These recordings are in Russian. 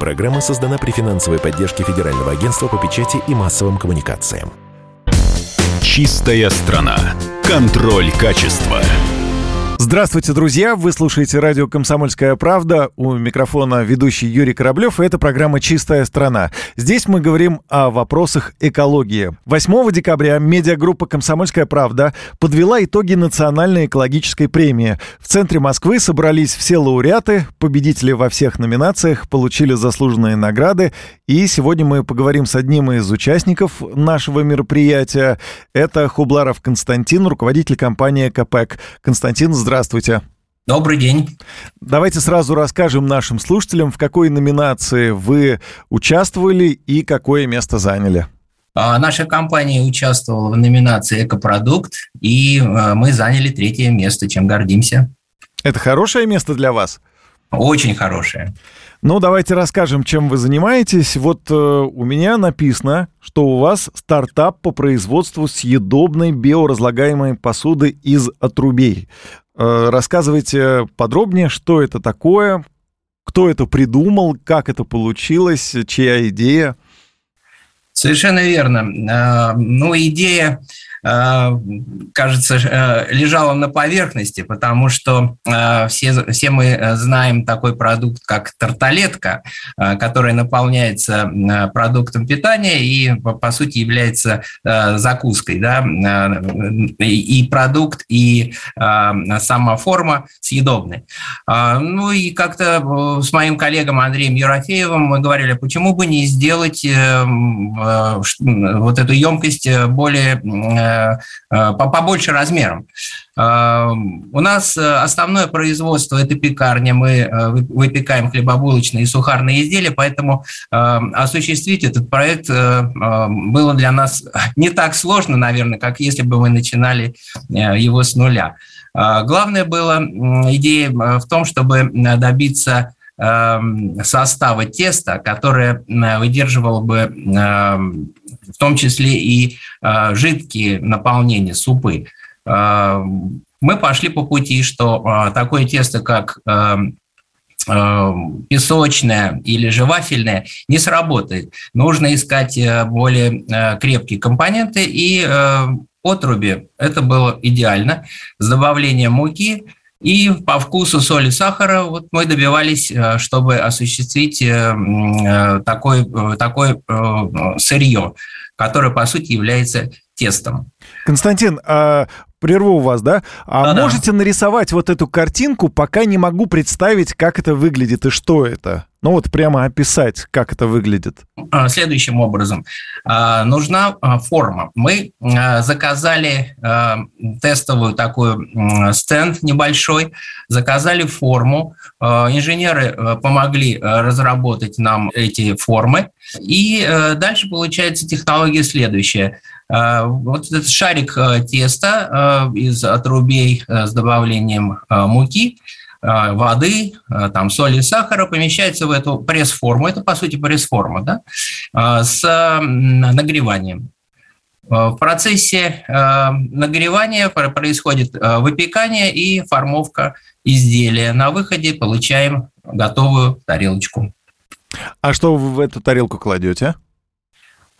Программа создана при финансовой поддержке Федерального агентства по печати и массовым коммуникациям. Чистая страна. Контроль качества. Здравствуйте, друзья! Вы слушаете радио «Комсомольская правда». У микрофона ведущий Юрий Кораблев, и это программа «Чистая страна». Здесь мы говорим о вопросах экологии. 8 декабря медиагруппа «Комсомольская правда» подвела итоги национальной экологической премии. В центре Москвы собрались все лауреаты, победители во всех номинациях, получили заслуженные награды. И сегодня мы поговорим с одним из участников нашего мероприятия. Это Хубларов Константин, руководитель компании «КПЭК». Константин, здравствуйте. Здравствуйте. Добрый день. Давайте сразу расскажем нашим слушателям, в какой номинации вы участвовали и какое место заняли. А, наша компания участвовала в номинации «Экопродукт», и а, мы заняли третье место, чем гордимся. Это хорошее место для вас? Очень хорошее. Ну, давайте расскажем, чем вы занимаетесь. Вот э, у меня написано, что у вас стартап по производству съедобной биоразлагаемой посуды из отрубей. Э, рассказывайте подробнее, что это такое, кто это придумал, как это получилось, чья идея. Совершенно верно. Э, ну, идея Э, кажется, э, лежала на поверхности, потому что э, все, все мы знаем такой продукт, как тарталетка, который наполняется продуктом питания и, по сути, является закуской. Да? И продукт, и сама форма съедобны. Ну и как-то с моим коллегом Андреем Ерофеевым мы говорили, почему бы не сделать вот эту емкость более Э, э, побольше размером. Э, у нас основное производство – это пекарня. Мы выпекаем хлебобулочные и сухарные изделия, поэтому осуществить этот проект было для нас не так сложно, наверное, как если бы мы начинали его с нуля. Главное было идея в том, чтобы добиться состава теста, которое выдерживало бы в том числе и а, жидкие наполнения, супы. А, мы пошли по пути, что а, такое тесто, как песочное или же вафельное не сработает. Нужно искать э, более э, крепкие компоненты, и э, отруби это было идеально. С добавлением муки и по вкусу соли, сахара вот мы добивались, чтобы осуществить такое, такое сырье которое, по сути, является тестом. Константин, а прерву вас, да? А Да-да. можете нарисовать вот эту картинку, пока не могу представить, как это выглядит и что это? Ну вот прямо описать, как это выглядит. А, следующим образом. А, нужна а, форма. Мы заказали тестовую такую стенд небольшой, заказали форму. Инженеры помогли разработать нам эти формы. И дальше получается технология следующая. Вот этот шарик теста из отрубей с добавлением муки – Э, воды, э, там, соли, сахара помещается в эту пресс-форму. Это, по сути, пресс-форма, да, э, с нагреванием. В процессе нагревания происходит выпекание и формовка изделия. На выходе получаем готовую тарелочку. А что вы в эту тарелку кладете?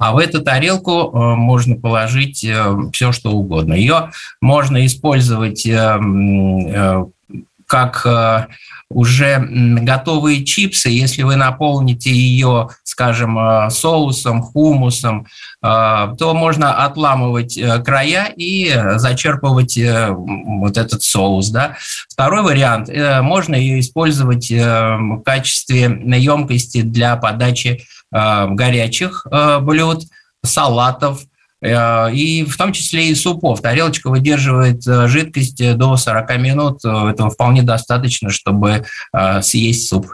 А в эту тарелку можно положить все, что угодно. Ее можно использовать как э, уже готовые чипсы, если вы наполните ее, скажем, э, соусом, хумусом, э, то можно отламывать края и зачерпывать вот этот соус. Да? Второй вариант, можно ее использовать в качестве емкости для подачи горячих блюд, салатов, Э, и в том числе и супов. Тарелочка выдерживает э, жидкость до 40 минут. Этого вполне достаточно, чтобы э, съесть суп.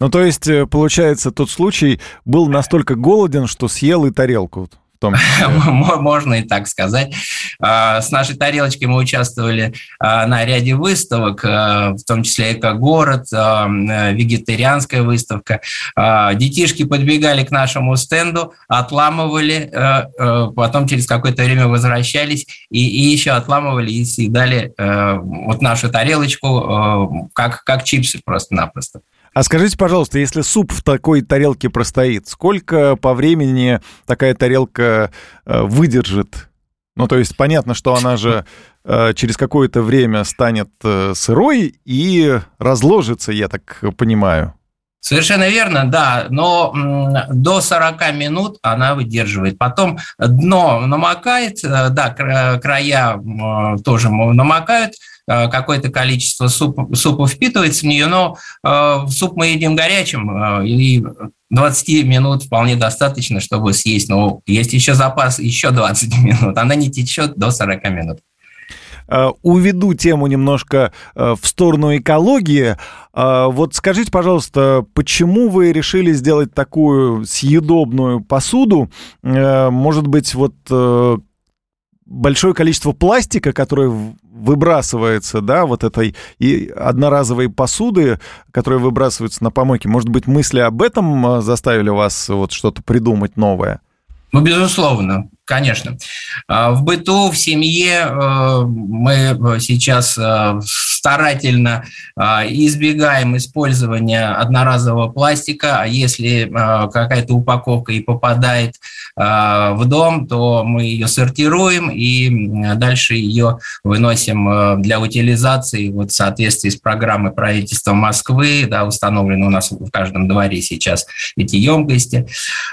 Ну, то есть, получается, тот случай был настолько голоден, что съел и тарелку том числе. Можно и так сказать. А, с нашей тарелочкой мы участвовали а, на ряде выставок, а, в том числе «Эко-город», вегетарианская выставка. Детишки подбегали к нашему стенду, отламывали, потом через какое-то время возвращались и, и еще отламывали и съедали вот нашу тарелочку как, как чипсы просто-напросто. А скажите, пожалуйста, если суп в такой тарелке простоит, сколько по времени такая тарелка э, выдержит? Ну, то есть понятно, что она же э, через какое-то время станет э, сырой и разложится, я так понимаю. Совершенно верно, да, но до 40 минут она выдерживает. Потом дно намокает, да, края тоже намокают, какое-то количество супа, супа впитывается в нее, но э, суп мы едим горячим, э, и 20 минут вполне достаточно, чтобы съесть. Но есть еще запас, еще 20 минут. Она не течет до 40 минут. Уведу тему немножко в сторону экологии. Вот скажите, пожалуйста, почему вы решили сделать такую съедобную посуду? Может быть, вот большое количество пластика, которое выбрасывается, да, вот этой и одноразовой посуды, которая выбрасывается на помойке. Может быть, мысли об этом а, заставили вас вот что-то придумать новое? Ну, безусловно, конечно. А, в быту, в семье э, мы сейчас э, старательно а, избегаем использования одноразового пластика, а если какая-то упаковка и попадает в дом, то мы ее сортируем и дальше ее выносим для утилизации. Вот в соответствии с программой правительства Москвы, да, установлены у нас в каждом дворе сейчас эти емкости.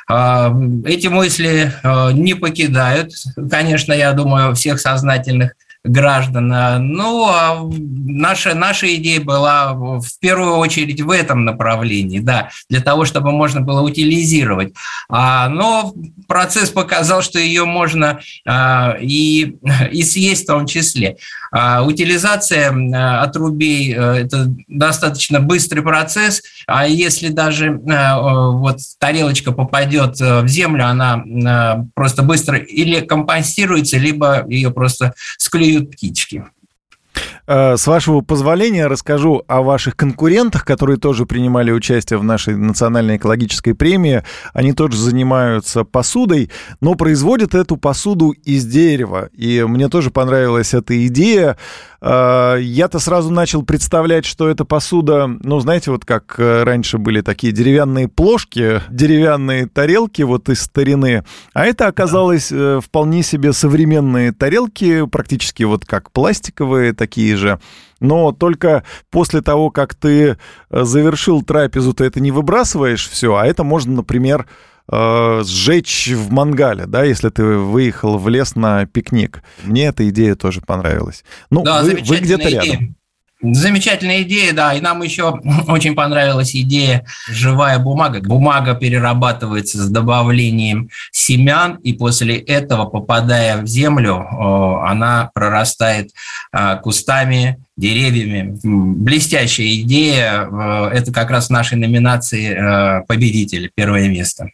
Эти мысли не покидают, конечно, я думаю, всех сознательных граждан. Ну, а наша, наша идея была в первую очередь в этом направлении, да, для того, чтобы можно было утилизировать. А, но процесс показал, что ее можно а, и, и съесть в том числе. А, утилизация отрубей э, – это достаточно быстрый процесс, а если даже э, вот тарелочка попадет э, в землю, она просто быстро или компостируется, либо ее просто склеют птички. Э, с вашего позволения расскажу о ваших конкурентах, которые тоже принимали участие в нашей национальной экологической премии. Они тоже занимаются посудой, но производят эту посуду из дерева. И мне тоже понравилась эта идея. Э, я-то сразу начал представлять, что эта посуда, ну, знаете, вот как э, раньше были такие деревянные плошки, деревянные тарелки вот из старины, а это оказалось вполне себе современные тарелки, практически вот как пластиковые, такие же. Но только после того, как ты э, завершил трапезу, ты это не выбрасываешь все, а это можно, например, э, сжечь в мангале, да, если ты выехал в лес на пикник. Мне эта идея тоже понравилась. Ну, да, вы, вы где-то рядом. Замечательная идея, да, и нам еще очень понравилась идея живая бумага. Бумага перерабатывается с добавлением семян, и после этого, попадая в землю, она прорастает а, кустами, деревьями. Блестящая идея, это как раз в нашей номинации э, победитель, первое место.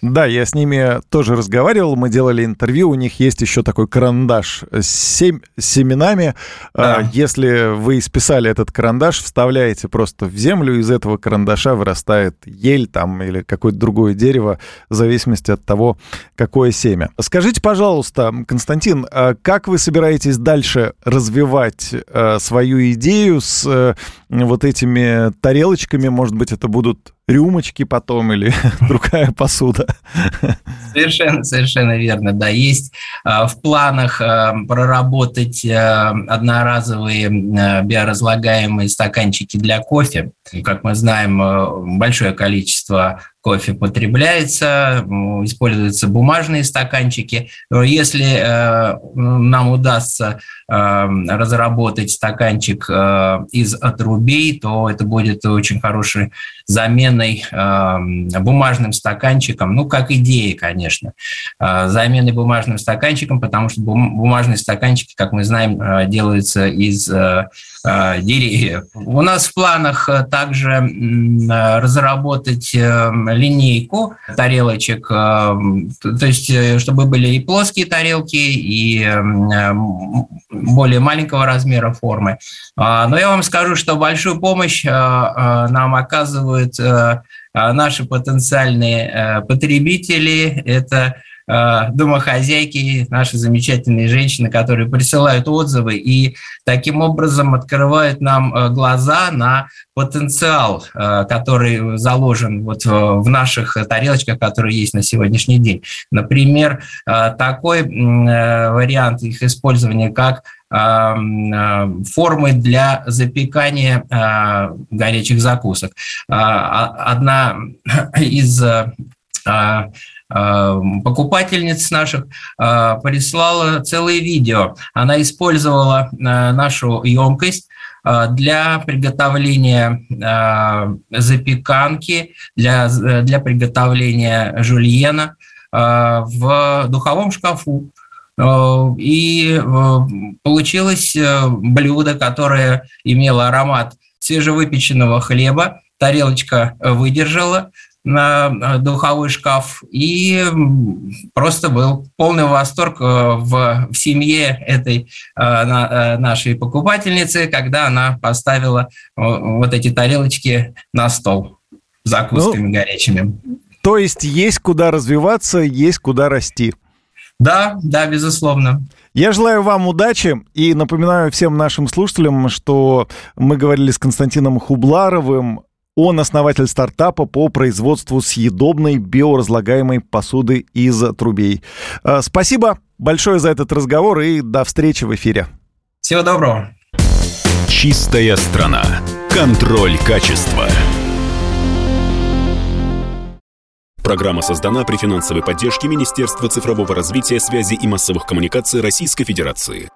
Да, я с ними тоже разговаривал, мы делали интервью, у них есть еще такой карандаш с, сем... семенами. А, да. Если вы исписали этот карандаш, вставляете просто в землю, из этого карандаша вырастает ель там или какое-то другое дерево, в зависимости от того, какое семя. Скажите, пожалуйста, Константин, а как вы собираетесь дальше развивать а, свою идею с э, вот этими тарелочками? Может быть, это будут рюмочки потом или другая посуда. Совершенно, совершенно верно, да. Есть а, в планах а, проработать а, одноразовые биоразлагаемые стаканчики для кофе. Как мы знаем, большое количество кофе потребляется, используются бумажные стаканчики. Если э, нам удастся э, разработать стаканчик э, из отрубей, то это будет очень хорошей заменой бумажным стаканчиком, ну, как идея, конечно, заменой бумажным стаканчиком, потому что бумажные стаканчики, как мы знаем, делаются из деревьев. У нас в планах также разработать линейку тарелочек, э, то есть э, чтобы были и плоские тарелки, и э, более маленького размера формы. А, но я вам скажу, что большую помощь нам оказывают наши потенциальные потребители. Это домохозяйки, наши замечательные женщины, которые присылают отзывы и таким образом открывают нам глаза на потенциал, который заложен вот в наших тарелочках, которые есть на сегодняшний день. Например, такой вариант их использования, как формы для запекания горячих закусок. Одна из покупательниц наших прислала целое видео. Она использовала нашу емкость для приготовления запеканки, для, для приготовления жульена в духовом шкафу. Э, и э, получилось э, блюдо, которое имело аромат свежевыпеченного хлеба, тарелочка выдержала на духовой шкаф, и просто был полный восторг в, в семье этой нашей покупательницы, когда она поставила вот эти тарелочки на стол закусками ну, горячими. То есть есть куда развиваться, есть куда расти. Да, да, безусловно. Я желаю вам удачи и напоминаю всем нашим слушателям, что мы говорили с Константином Хубларовым, он основатель стартапа по производству съедобной биоразлагаемой посуды из трубей. Э, спасибо большое за этот разговор и до встречи в эфире. Всего доброго. Чистая страна. Контроль качества. Программа создана при финансовой поддержке Министерства цифрового развития, связи и массовых коммуникаций Российской Федерации.